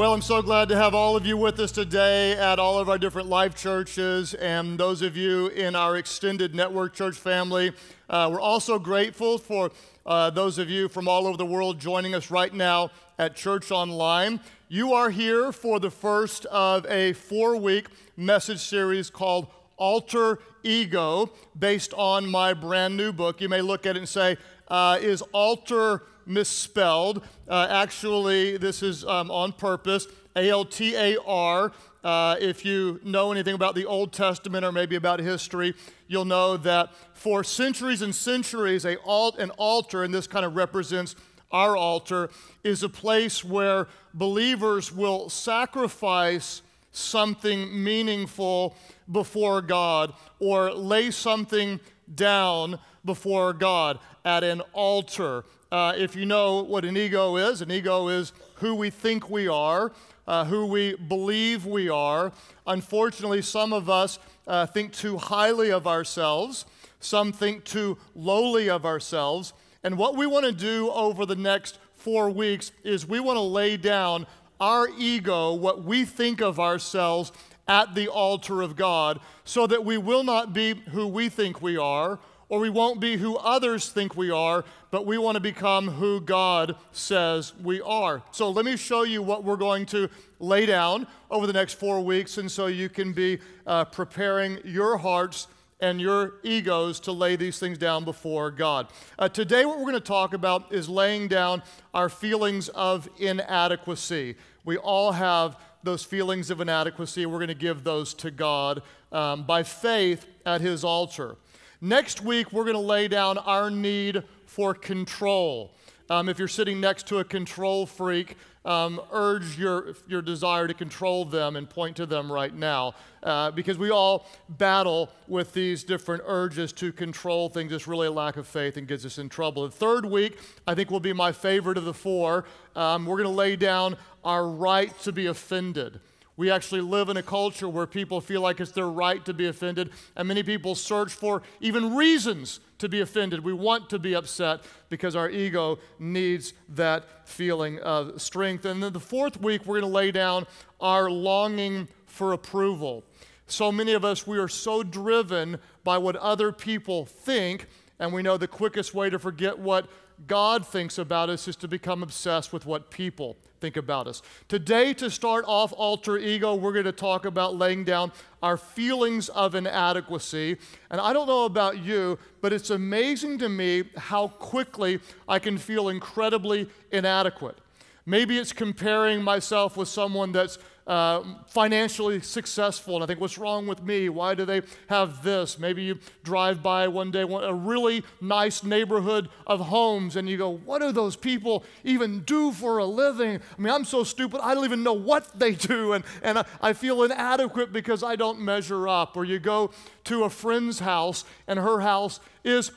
Well, I'm so glad to have all of you with us today at all of our different life churches and those of you in our extended network church family. Uh, we're also grateful for uh, those of you from all over the world joining us right now at Church Online. You are here for the first of a four week message series called Altar Ego, based on my brand new book. You may look at it and say, uh, Is alter misspelled. Uh, actually, this is um, on purpose. A L T A R. Uh, if you know anything about the Old Testament or maybe about history, you'll know that for centuries and centuries, a alt, an altar, and this kind of represents our altar, is a place where believers will sacrifice something meaningful before God or lay something down before God at an altar. Uh, if you know what an ego is, an ego is who we think we are, uh, who we believe we are. Unfortunately, some of us uh, think too highly of ourselves, some think too lowly of ourselves. And what we want to do over the next four weeks is we want to lay down our ego, what we think of ourselves, at the altar of God, so that we will not be who we think we are or we won't be who others think we are, but we want to become who God says we are. So let me show you what we're going to lay down over the next four weeks, and so you can be uh, preparing your hearts and your egos to lay these things down before God. Uh, today, what we're going to talk about is laying down our feelings of inadequacy. We all have those feelings of inadequacy. We're going to give those to God um, by faith at His altar. Next week, we're going to lay down our need for control. Um, if you're sitting next to a control freak, um, urge your, your desire to control them and point to them right now. Uh, because we all battle with these different urges to control things. It's really a lack of faith and gets us in trouble. The third week, I think, will be my favorite of the four. Um, we're going to lay down our right to be offended. We actually live in a culture where people feel like it's their right to be offended, and many people search for even reasons to be offended. We want to be upset because our ego needs that feeling of strength. And then the fourth week, we're going to lay down our longing for approval. So many of us, we are so driven by what other people think, and we know the quickest way to forget what God thinks about us is to become obsessed with what people think about us. Today, to start off Altar Ego, we're going to talk about laying down our feelings of inadequacy. And I don't know about you, but it's amazing to me how quickly I can feel incredibly inadequate. Maybe it's comparing myself with someone that's uh, financially successful. And I think, what's wrong with me? Why do they have this? Maybe you drive by one day a really nice neighborhood of homes and you go, what do those people even do for a living? I mean, I'm so stupid, I don't even know what they do. And, and I, I feel inadequate because I don't measure up. Or you go to a friend's house and her house is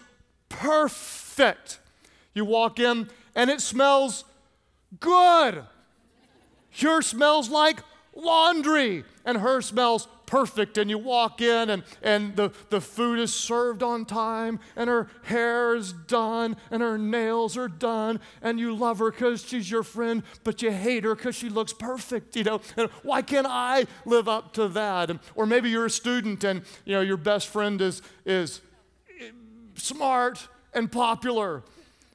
perfect. You walk in and it smells good. Yours smells like laundry. And her smells perfect. And you walk in, and, and the, the food is served on time, and her hair is done, and her nails are done, and you love her because she's your friend, but you hate her because she looks perfect. You know, and why can't I live up to that? Or maybe you're a student, and you know your best friend is is smart and popular,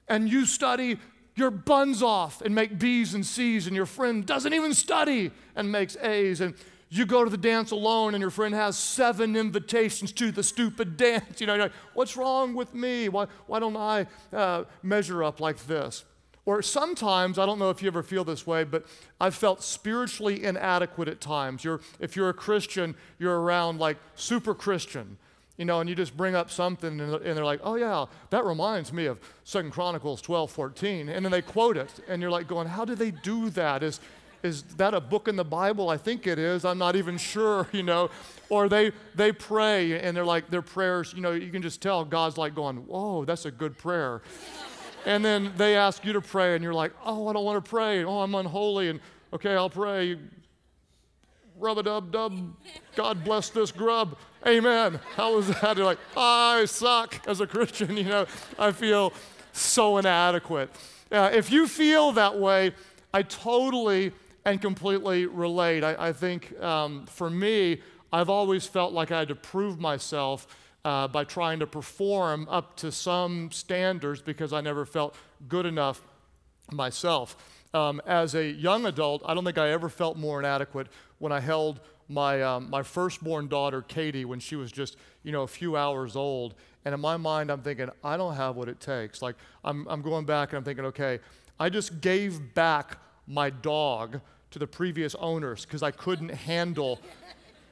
and you study your buns off and make B's and C's, and your friend doesn't even study and makes A's. And you go to the dance alone, and your friend has seven invitations to the stupid dance. You know, like, what's wrong with me? Why, why don't I uh, measure up like this? Or sometimes, I don't know if you ever feel this way, but I've felt spiritually inadequate at times. You're, if you're a Christian, you're around like super Christian you know, and you just bring up something and, they're like, oh yeah, that reminds me of Second Chronicles 12, 14. And then they quote it, and you're like going, how do they do that? Is, is that a book in the Bible? I think it is. I'm not even sure, you know. Or they, they pray, and they're like, their prayers, you know, you can just tell God's like going, whoa, that's a good prayer. and then they ask you to pray, and you're like, oh, I don't want to pray. Oh, I'm unholy. And okay, I'll pray. Rub a dub dub. God bless this grub. Amen. How was that? You're like, I suck as a Christian, you know, I feel so inadequate. Uh, if you feel that way, I totally and completely relate. I, I think um, for me, I've always felt like I had to prove myself uh, by trying to perform up to some standards because I never felt good enough myself. Um, as a young adult, I don't think I ever felt more inadequate when I held my, um, my firstborn daughter, Katie, when she was just, you know, a few hours old. And in my mind, I'm thinking, I don't have what it takes. Like, I'm, I'm going back and I'm thinking, okay, I just gave back my dog to the previous owners because I couldn't handle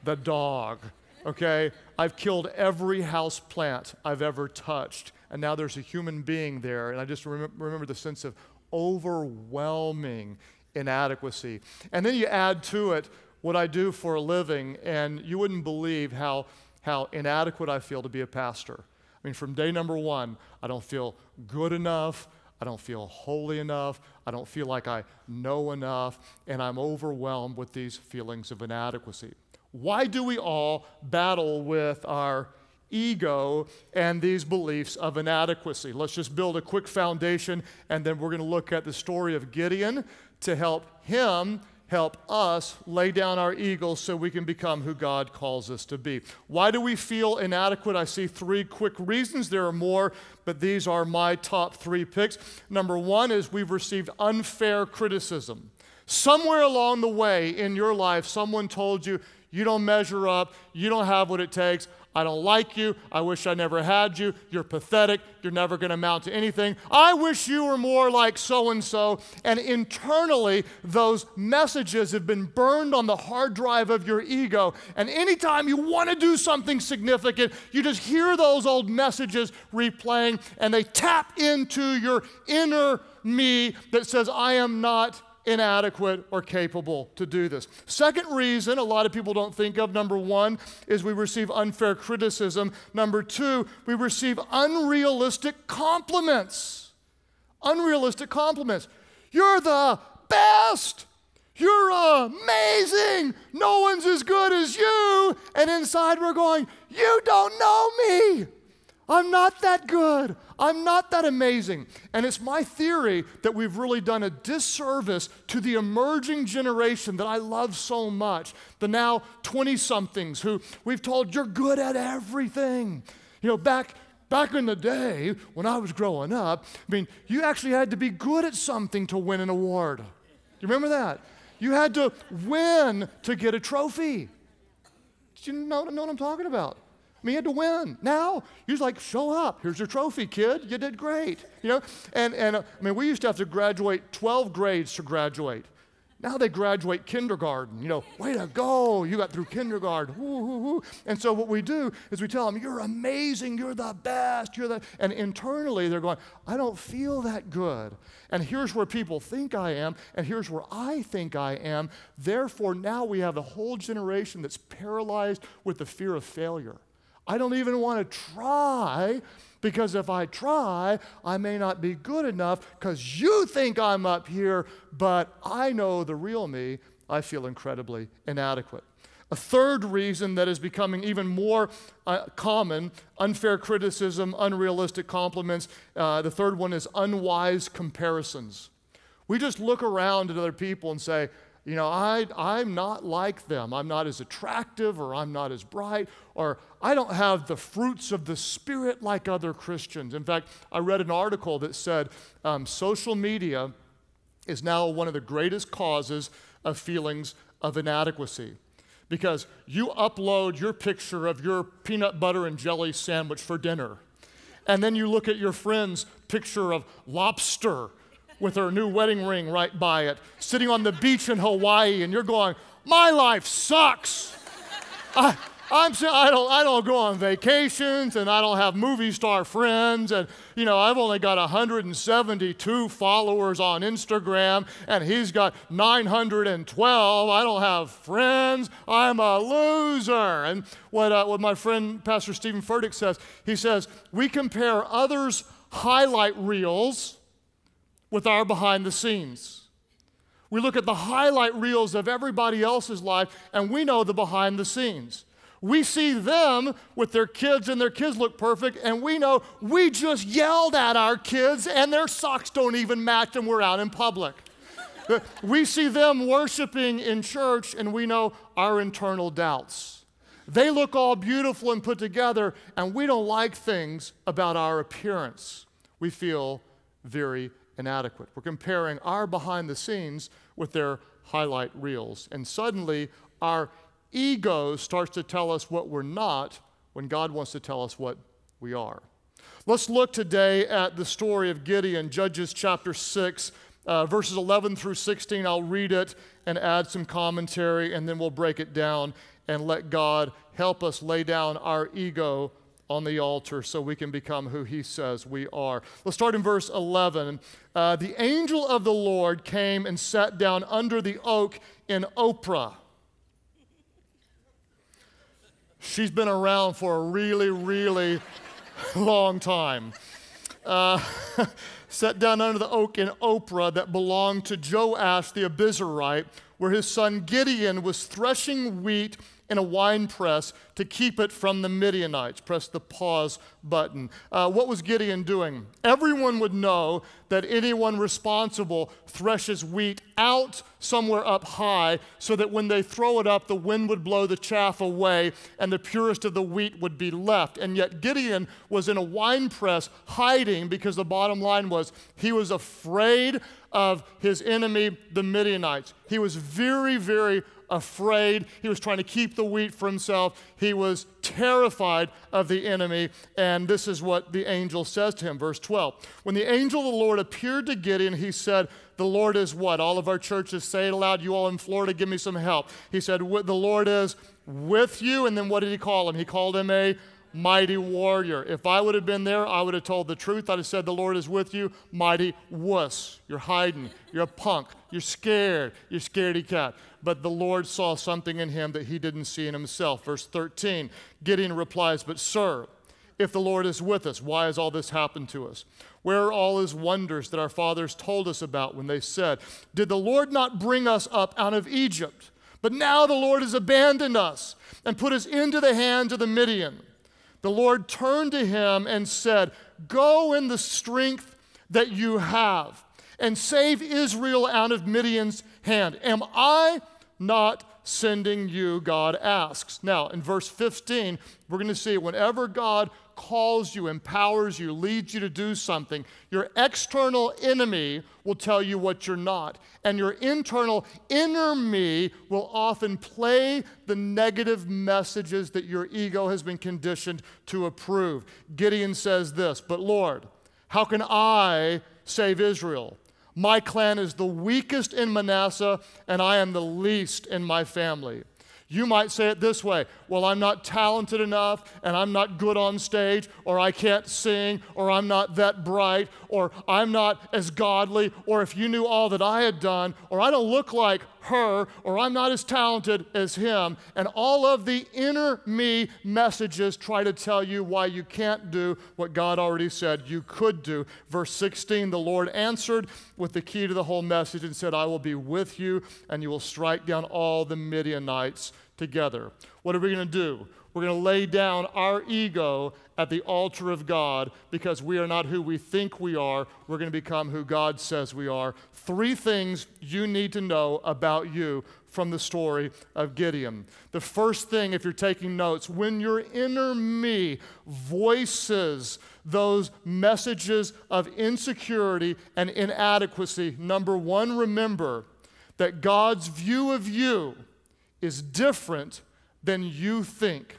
the dog. Okay? I've killed every house plant I've ever touched, and now there's a human being there. And I just rem- remember the sense of overwhelming inadequacy. And then you add to it what I do for a living, and you wouldn't believe how, how inadequate I feel to be a pastor. I mean, from day number one, I don't feel good enough. I don't feel holy enough. I don't feel like I know enough. And I'm overwhelmed with these feelings of inadequacy. Why do we all battle with our ego and these beliefs of inadequacy? Let's just build a quick foundation, and then we're going to look at the story of Gideon to help him help us lay down our egos so we can become who God calls us to be. Why do we feel inadequate? I see three quick reasons. There are more, but these are my top three picks. Number one is we've received unfair criticism. Somewhere along the way in your life, someone told you, you don't measure up, you don't have what it takes. I don't like you. I wish I never had you. You're pathetic. You're never going to amount to anything. I wish you were more like so and so. And internally, those messages have been burned on the hard drive of your ego. And anytime you want to do something significant, you just hear those old messages replaying and they tap into your inner me that says, I am not inadequate or capable to do this. Second reason a lot of people don't think of number one is we receive unfair criticism. Number two, we receive unrealistic compliments. Unrealistic compliments. You're the best. You're amazing. No one's as good as you. And inside we're going, You don't know me. I'm not that good. I'm not that amazing. And it's my theory that we've really done a disservice to the emerging generation that I love so much, the now 20 somethings who we've told you're good at everything. You know, back back in the day when I was growing up, I mean, you actually had to be good at something to win an award. Do you remember that? You had to win to get a trophy. Do you know, know what I'm talking about? I mean, you had to win. Now, you're like, show up. Here's your trophy, kid. You did great. You know, and, and uh, I mean, we used to have to graduate 12 grades to graduate. Now they graduate kindergarten. You know, way to go. You got through kindergarten. Woo, woo, woo. And so what we do is we tell them, you're amazing. You're the best. You're the, and internally they're going, I don't feel that good. And here's where people think I am, and here's where I think I am. Therefore, now we have a whole generation that's paralyzed with the fear of failure. I don't even want to try because if I try, I may not be good enough because you think I'm up here, but I know the real me. I feel incredibly inadequate. A third reason that is becoming even more uh, common unfair criticism, unrealistic compliments. Uh, the third one is unwise comparisons. We just look around at other people and say, you know, I, I'm not like them. I'm not as attractive, or I'm not as bright, or I don't have the fruits of the Spirit like other Christians. In fact, I read an article that said um, social media is now one of the greatest causes of feelings of inadequacy. Because you upload your picture of your peanut butter and jelly sandwich for dinner, and then you look at your friend's picture of lobster with her new wedding ring right by it, sitting on the beach in Hawaii, and you're going, My life sucks. I, I'm I don't I don't go on vacations and I don't have movie star friends and you know I've only got 172 followers on Instagram and he's got 912. I don't have friends. I'm a loser. And what uh, what my friend Pastor Steven Furtick says, he says we compare others' highlight reels with our behind the scenes. We look at the highlight reels of everybody else's life and we know the behind the scenes. We see them with their kids and their kids look perfect, and we know we just yelled at our kids and their socks don't even match and we're out in public. we see them worshiping in church and we know our internal doubts. They look all beautiful and put together, and we don't like things about our appearance. We feel very inadequate. We're comparing our behind the scenes with their highlight reels. And suddenly, our ego starts to tell us what we're not when God wants to tell us what we are. Let's look today at the story of Gideon, Judges chapter 6, uh, verses 11 through 16. I'll read it and add some commentary, and then we'll break it down and let God help us lay down our ego on the altar so we can become who he says we are. Let's start in verse 11. Uh, the angel of the Lord came and sat down under the oak in Oprah. She's been around for a really, really long time. Uh, sat down under the oak in Oprah that belonged to Joash the Abiezrite, where his son Gideon was threshing wheat in a wine press to keep it from the Midianites. Press the pause button. Uh, what was Gideon doing? Everyone would know that anyone responsible threshes wheat out somewhere up high so that when they throw it up, the wind would blow the chaff away and the purest of the wheat would be left. And yet Gideon was in a wine press hiding because the bottom line was he was afraid of his enemy, the Midianites. He was very, very afraid. He was trying to keep the wheat for himself. He was terrified of the enemy. And this is what the angel says to him, verse 12. When the angel of the Lord appeared to Gideon, he said, The Lord is what? All of our churches say it aloud. You all in Florida, give me some help. He said, The Lord is with you. And then what did he call him? He called him a mighty warrior. If I would have been there, I would have told the truth. I'd have said, The Lord is with you, mighty wuss. You're hiding. You're a punk. You're scared. You're scaredy cat. But the Lord saw something in him that he didn't see in himself. Verse 13 Gideon replies, But, sir, if the Lord is with us, why has all this happened to us? Where are all his wonders that our fathers told us about when they said, Did the Lord not bring us up out of Egypt? But now the Lord has abandoned us and put us into the hands of the Midian the Lord turned to him and said, Go in the strength that you have and save Israel out of Midian's hand. Am I not sending you? God asks. Now, in verse 15, we're going to see whenever God calls you, empowers you, leads you to do something, your external enemy will tell you what you're not. And your internal inner me will often play the negative messages that your ego has been conditioned to approve. Gideon says this, but Lord, how can I save Israel? My clan is the weakest in Manasseh, and I am the least in my family. You might say it this way Well, I'm not talented enough, and I'm not good on stage, or I can't sing, or I'm not that bright, or I'm not as godly, or if you knew all that I had done, or I don't look like her, or I'm not as talented as him. And all of the inner me messages try to tell you why you can't do what God already said you could do. Verse 16 the Lord answered with the key to the whole message and said, I will be with you, and you will strike down all the Midianites together. What are we going to do? We're going to lay down our ego at the altar of God because we are not who we think we are. We're going to become who God says we are. Three things you need to know about you from the story of Gideon. The first thing, if you're taking notes, when your inner me voices those messages of insecurity and inadequacy, number one, remember that God's view of you is different than you think.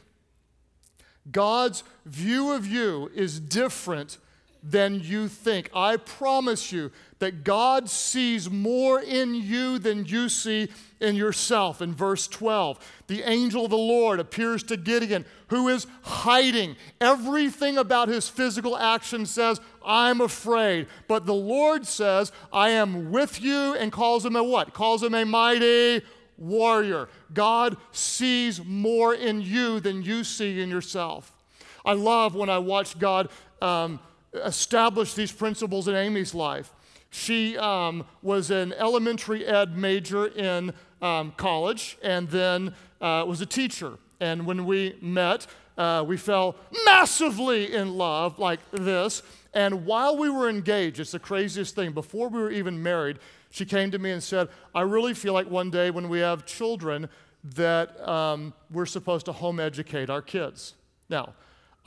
God's view of you is different than you think. I promise you that God sees more in you than you see in yourself. In verse 12, the angel of the Lord appears to Gideon, who is hiding. Everything about his physical action says, I'm afraid. But the Lord says, I am with you, and calls him a what? Calls him a mighty warrior. God sees more in you than you see in yourself. I love when I watch God um, establish these principles in Amy's life. She um, was an elementary ed major in um, college and then uh, was a teacher. And when we met, uh, we fell massively in love like this. And while we were engaged, it's the craziest thing, before we were even married, she came to me and said, I really feel like one day when we have children that um, we're supposed to home educate our kids. Now,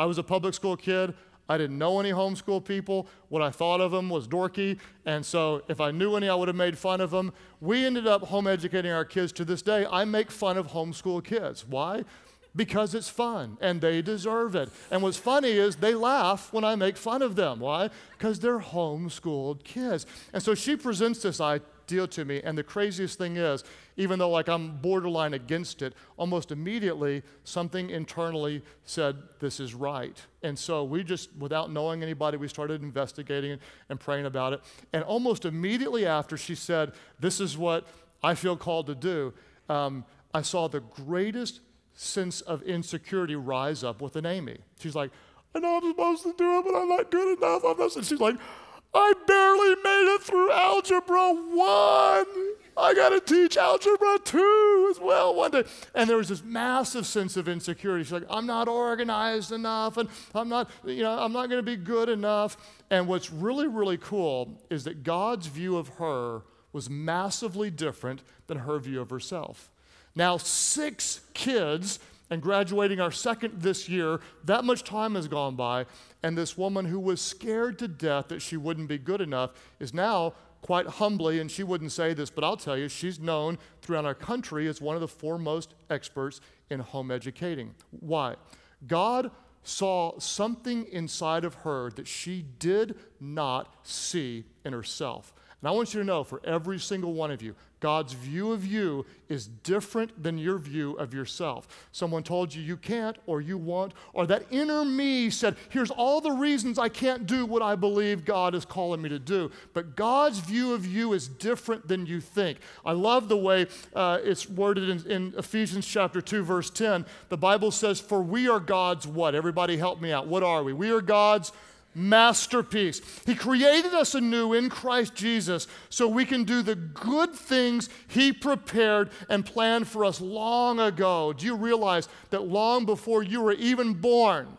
I was a public school kid. I didn't know any homeschool people. What I thought of them was dorky. And so if I knew any, I would have made fun of them. We ended up home educating our kids to this day. I make fun of homeschool kids. Why? Because it's fun and they deserve it. And what's funny is they laugh when I make fun of them. Why? Because they're homeschooled kids. And so she presents this idea to me. And the craziest thing is, even though like I'm borderline against it, almost immediately something internally said this is right. And so we just, without knowing anybody, we started investigating and praying about it. And almost immediately after she said, "This is what I feel called to do," um, I saw the greatest sense of insecurity rise up within Amy. She's like, "I know I'm supposed to do it, but I'm not good enough." I'm not. And she's like, "I barely made it through algebra one." I got to teach algebra two as well one day. And there was this massive sense of insecurity. She's like, I'm not organized enough, and I'm not, you know, I'm not going to be good enough. And what's really, really cool is that God's view of her was massively different than her view of herself. Now, six kids and graduating our second this year, that much time has gone by, and this woman who was scared to death that she wouldn't be good enough is now quite humbly, and she wouldn't say this, but I'll tell you, she's known throughout our country as one of the foremost experts in home educating. Why? God saw something inside of her that she did not see in herself. And I want you to know for every single one of you, God's view of you is different than your view of yourself. Someone told you you can't or you won't, or that inner me said, Here's all the reasons I can't do what I believe God is calling me to do. But God's view of you is different than you think. I love the way uh, it's worded in, in Ephesians chapter 2, verse 10. The Bible says, For we are God's what? Everybody help me out. What are we? We are God's masterpiece. He created us anew in Christ Jesus so we can do the good things He prepared and planned for us long ago. Do you realize that long before you were even born,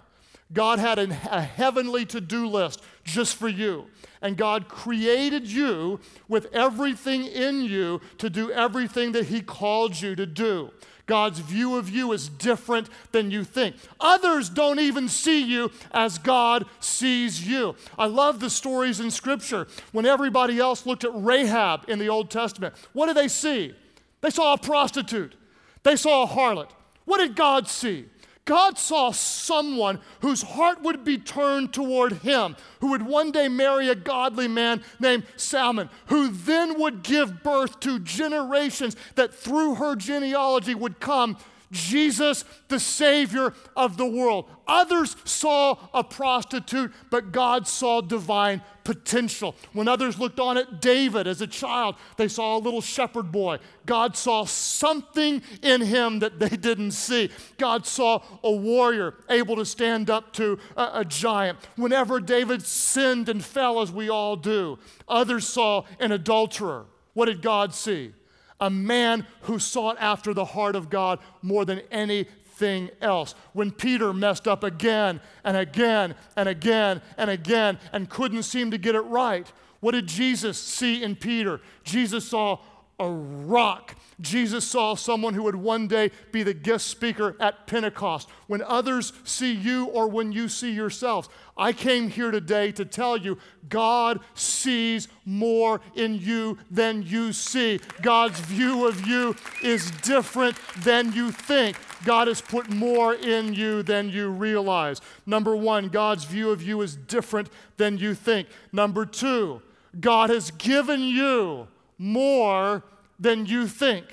God had a, a heavenly to do list just for you? And God created you with everything in you to do everything that He called you to do. God's view of you is different than you think. Others don't even see you as God sees you. I love the stories in Scripture. When everybody else looked at Rahab in the Old Testament, what did they see? They saw a prostitute, they saw a harlot. What did God see? God saw someone whose heart would be turned toward him, who would one day marry a godly man named Salmon, who then would give birth to generations that through her genealogy would come Jesus, the Savior of the world. Others saw a prostitute, but God saw divine potential. When others looked on at David as a child, they saw a little shepherd boy. God saw something in him that they didn't see. God saw a warrior able to stand up to a, a giant. Whenever David sinned and fell, as we all do, others saw an adulterer. What did God see? A man who sought after the heart of God more than anything else. When Peter messed up again and again and again and again and couldn't seem to get it right, what did Jesus see in Peter? Jesus saw a rock. Jesus saw someone who would one day be the guest speaker at Pentecost. When others see you or when you see yourselves, I came here today to tell you God sees more in you than you see. God's view of you is different than you think. God has put more in you than you realize. Number one, God's view of you is different than you think. Number two, God has given you more than you think.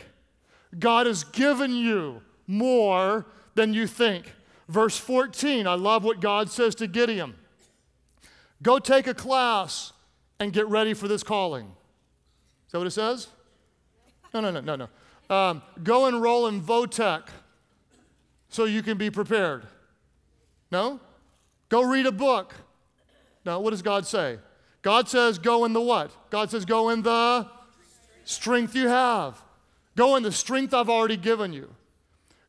God has given you more than you think. Verse 14, I love what God says to Gideon Go take a class and get ready for this calling. Is that what it says? No, no, no, no, no. Um, go enroll in Votech so you can be prepared. No? Go read a book. Now, what does God say? God says, go in the what? God says, go in the strength you have. Go in the strength I've already given you.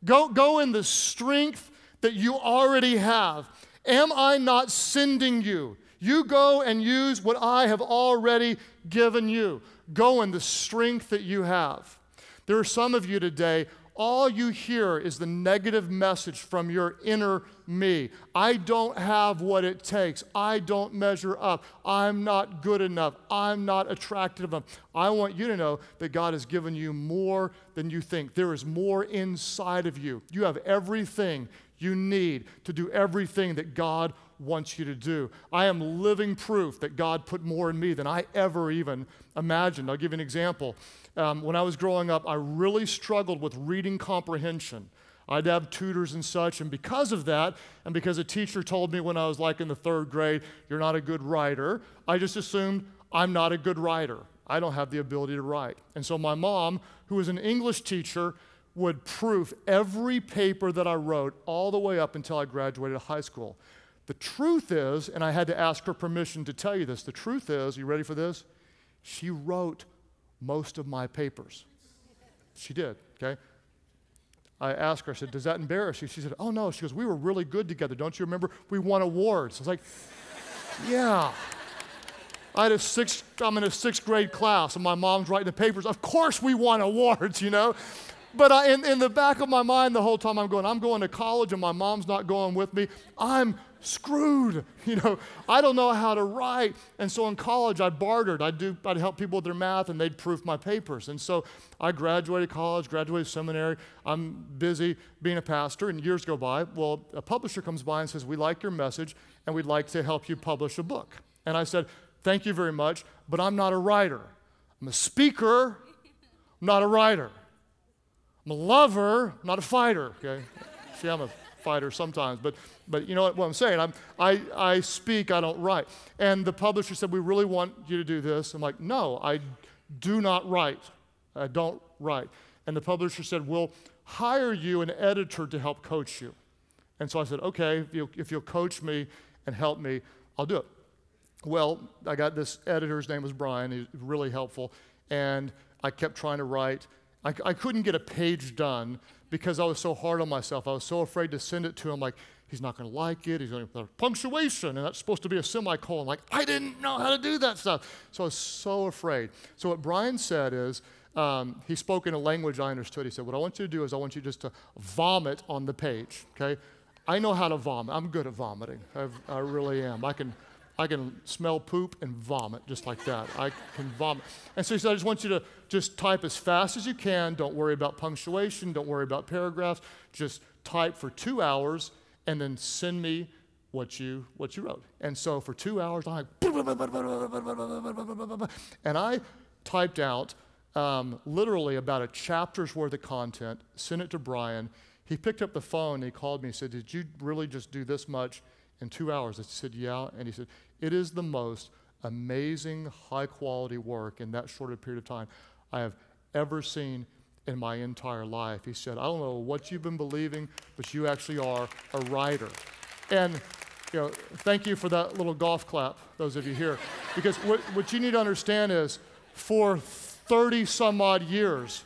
Go, go in the strength that you already have. Am I not sending you? You go and use what I have already given you. Go in the strength that you have. There are some of you today, all you hear is the negative message from your inner me. I don't have what it takes. I don't measure up. I'm not good enough. I'm not attractive enough. I want you to know that God has given you more than you think. There is more inside of you. You have everything you need to do everything that God wants you to do. I am living proof that God put more in me than I ever even imagined. I'll give you an example. Um, when I was growing up, I really struggled with reading comprehension. I'd have tutors and such, and because of that, and because a teacher told me when I was like in the third grade, you're not a good writer, I just assumed I'm not a good writer. I don't have the ability to write. And so my mom, who was an English teacher, would proof every paper that I wrote all the way up until I graduated high school. The truth is, and I had to ask her permission to tell you this, the truth is, you ready for this? She wrote most of my papers. She did, okay? I asked her, I said, Does that embarrass you? She said, Oh no. She goes, We were really good together. Don't you remember? We won awards. I was like, Yeah. I had a sixth, I'm in a sixth grade class, and my mom's writing the papers. Of course, we won awards, you know? But I, in, in the back of my mind, the whole time I'm going, I'm going to college, and my mom's not going with me. I'm screwed. You know, I don't know how to write. And so in college, I bartered. I'd, do, I'd help people with their math, and they'd proof my papers. And so I graduated college, graduated seminary. I'm busy being a pastor, and years go by. Well, a publisher comes by and says, We like your message, and we'd like to help you publish a book. And I said, Thank you very much, but I'm not a writer. I'm a speaker, I'm not a writer. I'm a lover, not a fighter, okay? See, I'm a fighter sometimes, but, but you know what, what I'm saying? I'm, I, I speak, I don't write. And the publisher said, We really want you to do this. I'm like, No, I do not write. I don't write. And the publisher said, We'll hire you an editor to help coach you. And so I said, Okay, if you'll, if you'll coach me and help me, I'll do it. Well, I got this editor, his name was Brian, he's really helpful. And I kept trying to write. I, I couldn't get a page done because I was so hard on myself. I was so afraid to send it to him, like, he's not going to like it. He's going to put punctuation, and that's supposed to be a semicolon. Like, I didn't know how to do that stuff. So I was so afraid. So what Brian said is, um, he spoke in a language I understood. He said, What I want you to do is I want you just to vomit on the page, okay? I know how to vomit. I'm good at vomiting. I've, i really am. I can I can smell poop and vomit just like that. I can vomit. And so he said, I just want you to just type as fast as you can. Don't worry about punctuation. Don't worry about paragraphs. Just type for two hours and then send me what you what you wrote. And so for two hours, I and I typed out um, literally about a chapter's worth of content, sent it to Brian. He picked up the phone he called me and said, Did you really just do this much in two hours? I said, Yeah. And he said, it is the most amazing, high quality work in that short period of time I have ever seen in my entire life. He said, I don't know what you've been believing, but you actually are a writer. And you know, thank you for that little golf clap, those of you here. Because what, what you need to understand is for 30 some odd years,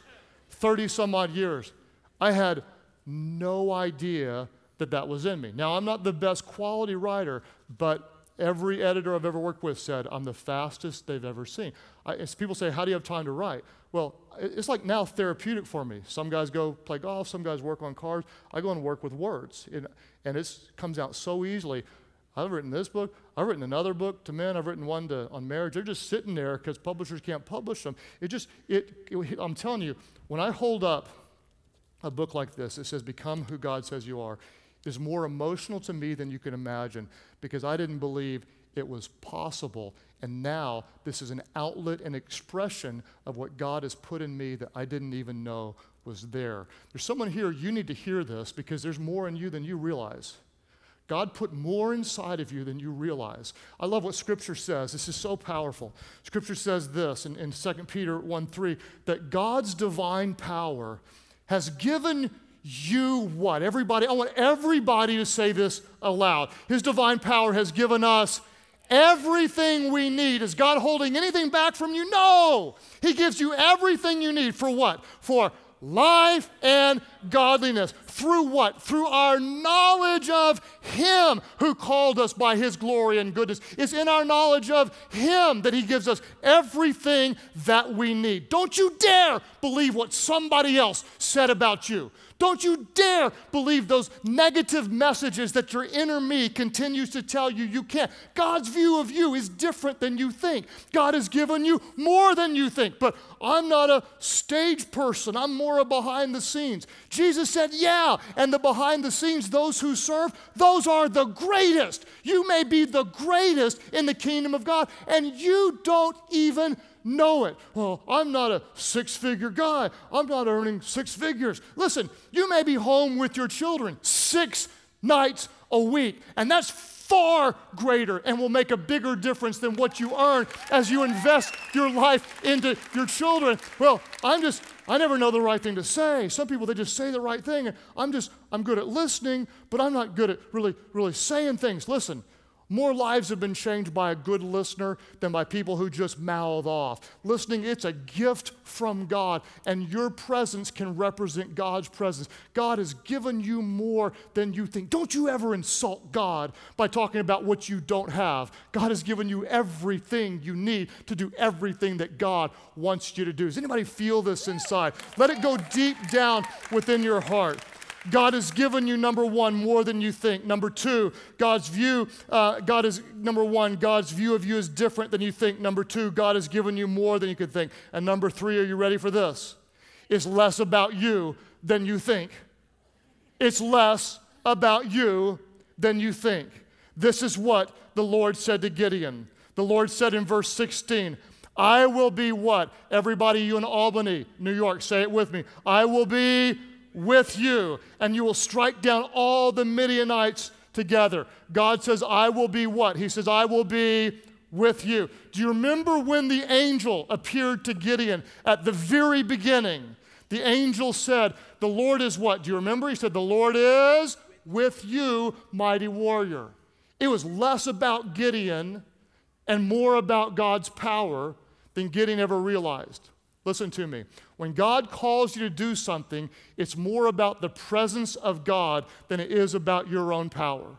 30 some odd years, I had no idea that that was in me. Now, I'm not the best quality writer, but Every editor I've ever worked with said, I'm the fastest they've ever seen. I, people say, How do you have time to write? Well, it's like now therapeutic for me. Some guys go play golf, some guys work on cars. I go and work with words, and, and it comes out so easily. I've written this book. I've written another book to men. I've written one to, on marriage. They're just sitting there because publishers can't publish them. It just, it, it, I'm telling you, when I hold up a book like this, it says, Become who God says you are is more emotional to me than you can imagine because I didn't believe it was possible. And now this is an outlet and expression of what God has put in me that I didn't even know was there. There's someone here, you need to hear this because there's more in you than you realize. God put more inside of you than you realize. I love what Scripture says. This is so powerful. Scripture says this in, in 2 Peter 1 3 that God's divine power has given you what? Everybody, I want everybody to say this aloud. His divine power has given us everything we need. Is God holding anything back from you? No. He gives you everything you need for what? For life and godliness. Through what? Through our knowledge of Him who called us by His glory and goodness. It's in our knowledge of Him that He gives us everything that we need. Don't you dare believe what somebody else said about you. Don't you dare believe those negative messages that your inner me continues to tell you you can't. God's view of you is different than you think. God has given you more than you think, but I'm not a stage person. I'm more a behind the scenes. Jesus said, Yeah, and the behind the scenes, those who serve, those are the greatest. You may be the greatest in the kingdom of God, and you don't even know it. Well, I'm not a six figure guy. I'm not earning six figures. Listen, you may be home with your children six nights a week, and that's far greater and will make a bigger difference than what you earn as you invest your life into your children. Well, I'm just, I never know the right thing to say. Some people, they just say the right thing. I'm just, I'm good at listening, but I'm not good at really, really saying things. Listen, more lives have been changed by a good listener than by people who just mouth off. Listening, it's a gift from God, and your presence can represent God's presence. God has given you more than you think. Don't you ever insult God by talking about what you don't have. God has given you everything you need to do everything that God wants you to do. Does anybody feel this inside? Let it go deep down within your heart. God has given you, number one, more than you think. Number two, God's view, uh, God is, number one, God's view of you is different than you think. Number two, God has given you more than you could think. And number three, are you ready for this? It's less about you than you think. It's less about you than you think. This is what the Lord said to Gideon. The Lord said in verse 16, I will be what? Everybody, you in Albany, New York, say it with me. I will be with you, and you will strike down all the Midianites together. God says, I will be what? He says, I will be with you. Do you remember when the angel appeared to Gideon at the very beginning? The angel said, The Lord is what? Do you remember? He said, The Lord is with you, mighty warrior. It was less about Gideon and more about God's power than Gideon ever realized. Listen to me. When God calls you to do something, it's more about the presence of God than it is about your own power.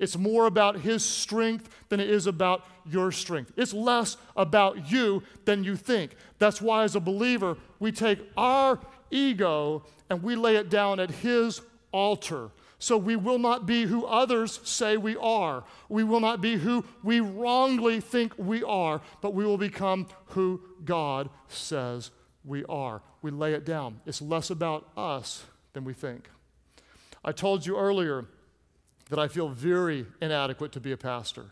It's more about His strength than it is about your strength. It's less about you than you think. That's why, as a believer, we take our ego and we lay it down at His altar. So we will not be who others say we are. We will not be who we wrongly think we are, but we will become who God says we are. We lay it down. It's less about us than we think. I told you earlier that I feel very inadequate to be a pastor.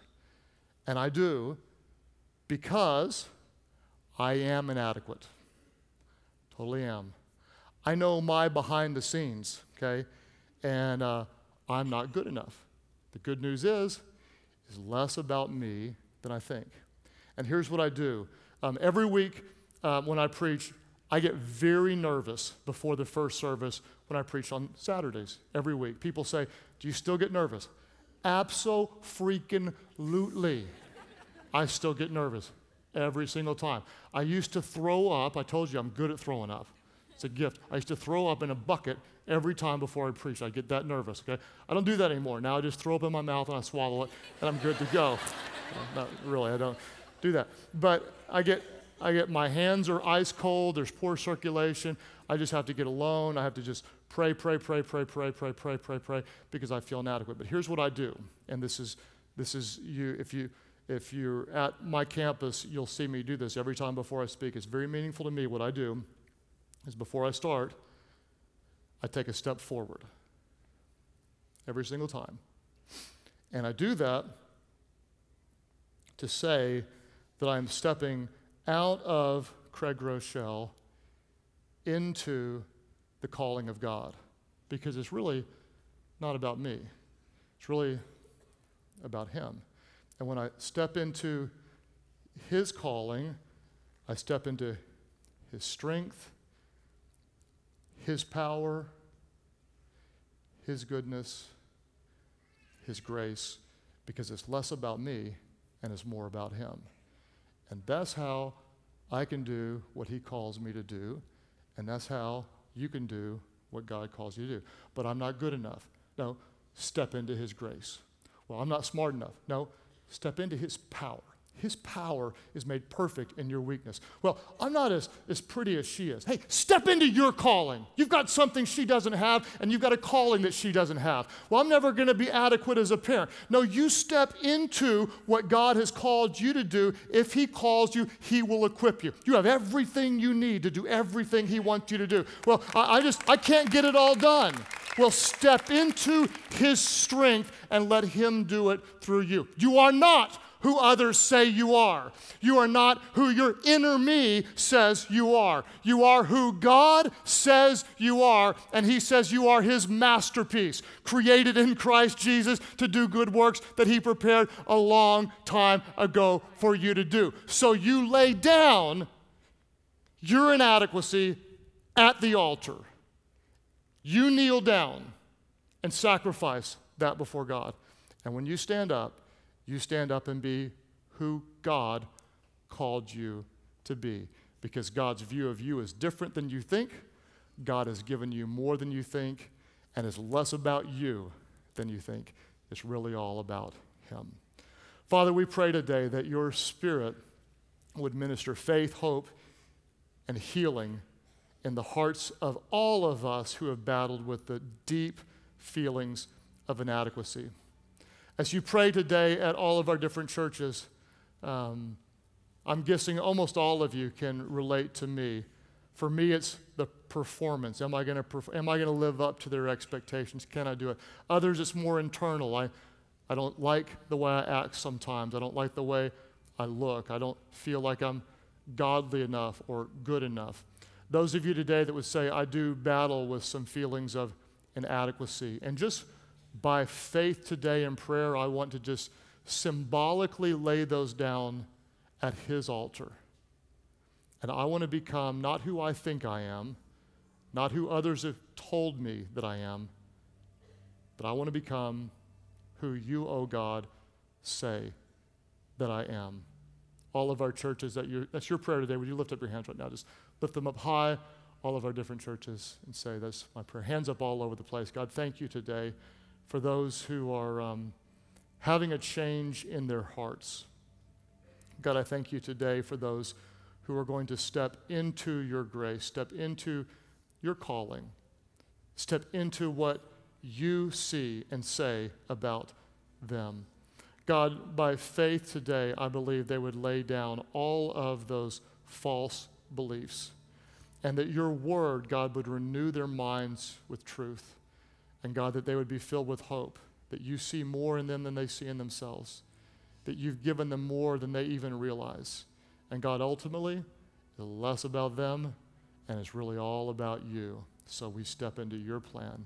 And I do because I am inadequate. Totally am. I know my behind the scenes, okay? And uh, I'm not good enough. The good news is, is less about me than I think. And here's what I do. Um, every week um, when I preach, I get very nervous before the first service when I preach on Saturdays every week. People say, Do you still get nervous? Absolutely. I still get nervous every single time. I used to throw up. I told you I'm good at throwing up. It's a gift. I used to throw up in a bucket every time before I preach. I get that nervous, okay? I don't do that anymore. Now I just throw up in my mouth and I swallow it and I'm good to go. not really, I don't do that. But I get, I get my hands are ice cold, there's poor circulation. I just have to get alone. I have to just pray, pray, pray, pray, pray, pray, pray, pray, pray, because I feel inadequate. But here's what I do, and this is this is you if you if you're at my campus, you'll see me do this every time before I speak. It's very meaningful to me what I do is before I start, I take a step forward every single time. And I do that to say that I'm stepping out of Craig Groeschel into the calling of God because it's really not about me, it's really about Him. And when I step into His calling, I step into His strength his power, His goodness, His grace, because it's less about me and it's more about Him. And that's how I can do what He calls me to do, and that's how you can do what God calls you to do. But I'm not good enough. No, step into His grace. Well, I'm not smart enough. No, step into His power. His power is made perfect in your weakness. Well, I'm not as, as pretty as she is. Hey, step into your calling. You've got something she doesn't have, and you've got a calling that she doesn't have. Well, I'm never going to be adequate as a parent. No, you step into what God has called you to do. If He calls you, He will equip you. You have everything you need to do everything He wants you to do. Well, I, I just, I can't get it all done. Well, step into His strength and let Him do it through you. You are not who others say you are. You are not who your inner me says you are. You are who God says you are, and He says you are His masterpiece, created in Christ Jesus to do good works that He prepared a long time ago for you to do. So you lay down your inadequacy at the altar. You kneel down and sacrifice that before God. And when you stand up, you stand up and be who God called you to be. Because God's view of you is different than you think. God has given you more than you think, and is less about you than you think. It's really all about Him. Father, we pray today that your Spirit would minister faith, hope, and healing in the hearts of all of us who have battled with the deep feelings of inadequacy. As you pray today at all of our different churches, um, I'm guessing almost all of you can relate to me. For me, it's the performance. Am I going to perf- am I going to live up to their expectations? Can I do it? Others, it's more internal. I, I don't like the way I act sometimes. I don't like the way I look. I don't feel like I'm godly enough or good enough. Those of you today that would say, I do battle with some feelings of inadequacy, and just by faith today in prayer, I want to just symbolically lay those down at His altar. And I want to become not who I think I am, not who others have told me that I am, but I want to become who you, O oh God, say that I am. All of our churches, that that's your prayer today. Would you lift up your hands right now? Just lift them up high, all of our different churches, and say, That's my prayer. Hands up all over the place. God, thank you today for those who are um, having a change in their hearts. God, I thank you today for those who are going to step into your grace, step into your calling, step into what you see and say about them. God, by faith today, I believe they would lay down all of those false beliefs and that your word, God, would renew their minds with truth. And God, that they would be filled with hope, that you see more in them than they see in themselves, that you've given them more than they even realize. And God, ultimately, it's less about them and it's really all about you. So we step into your plan.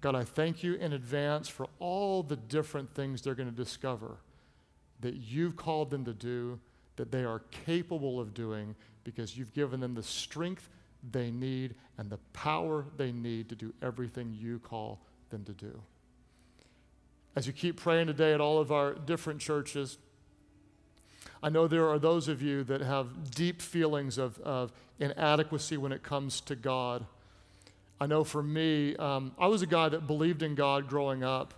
God, I thank you in advance for all the different things they're going to discover that you've called them to do, that they are capable of doing because you've given them the strength they need and the power they need to do everything you call them to do. As you keep praying today at all of our different churches, I know there are those of you that have deep feelings of, of inadequacy when it comes to God. I know for me, um, I was a guy that believed in God growing up,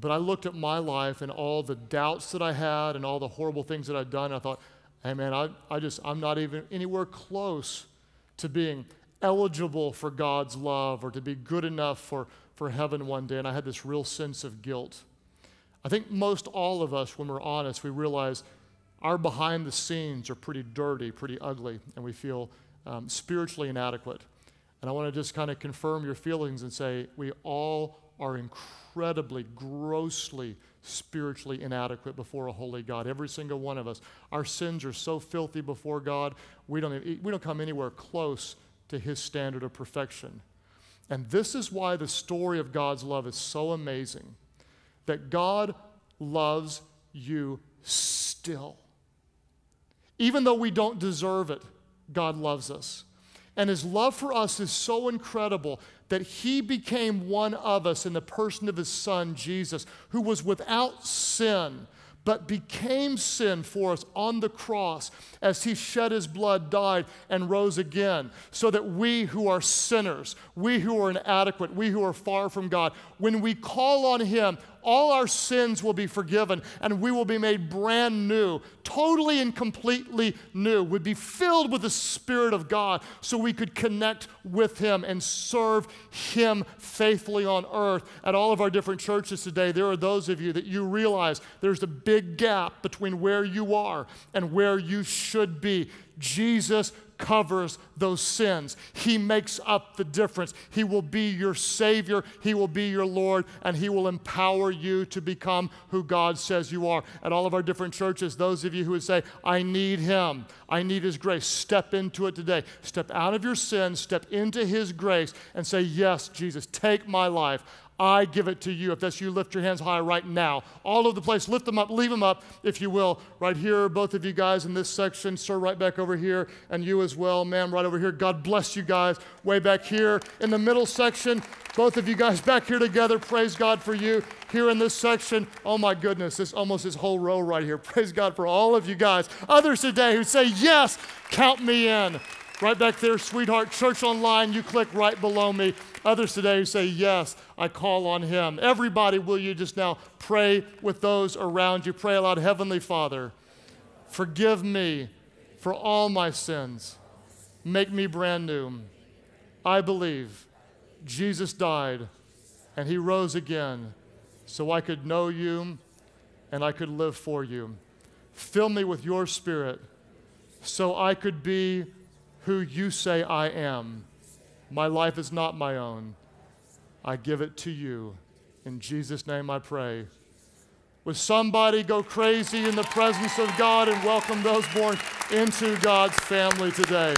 but I looked at my life and all the doubts that I had and all the horrible things that I'd done. And I thought, hey man, I, I just, I'm not even anywhere close to being eligible for God's love or to be good enough for, for heaven one day. And I had this real sense of guilt. I think most all of us, when we're honest, we realize our behind the scenes are pretty dirty, pretty ugly, and we feel um, spiritually inadequate. And I want to just kind of confirm your feelings and say we all are incredibly, grossly spiritually inadequate before a holy God. Every single one of us. Our sins are so filthy before God, we don't, we don't come anywhere close to his standard of perfection. And this is why the story of God's love is so amazing that God loves you still. Even though we don't deserve it, God loves us. And his love for us is so incredible that he became one of us in the person of his son, Jesus, who was without sin, but became sin for us on the cross as he shed his blood, died, and rose again, so that we who are sinners, we who are inadequate, we who are far from God, when we call on him, all our sins will be forgiven and we will be made brand new, totally and completely new. We'd be filled with the Spirit of God so we could connect with Him and serve Him faithfully on earth. At all of our different churches today, there are those of you that you realize there's a big gap between where you are and where you should be. Jesus covers those sins. He makes up the difference. He will be your Savior, He will be your Lord, and He will empower you to become who God says you are. At all of our different churches, those of you who would say, I need Him, I need His grace, step into it today. Step out of your sins, step into His grace, and say, Yes, Jesus, take my life. I give it to you. If that's you, lift your hands high right now. All over the place, lift them up, leave them up, if you will. Right here, both of you guys in this section, sir, right back over here, and you as well, ma'am, right over here. God bless you guys. Way back here in the middle section, both of you guys back here together. Praise God for you. Here in this section, oh my goodness, this almost this whole row right here. Praise God for all of you guys. Others today who say, Yes, count me in. Right back there, sweetheart, church online, you click right below me. Others today who say, Yes, I call on him. Everybody, will you just now pray with those around you? Pray aloud, Heavenly Father, forgive me for all my sins. Make me brand new. I believe Jesus died and he rose again so I could know you and I could live for you. Fill me with your spirit so I could be who you say I am. My life is not my own. I give it to you. In Jesus' name I pray. Would somebody go crazy in the presence of God and welcome those born into God's family today?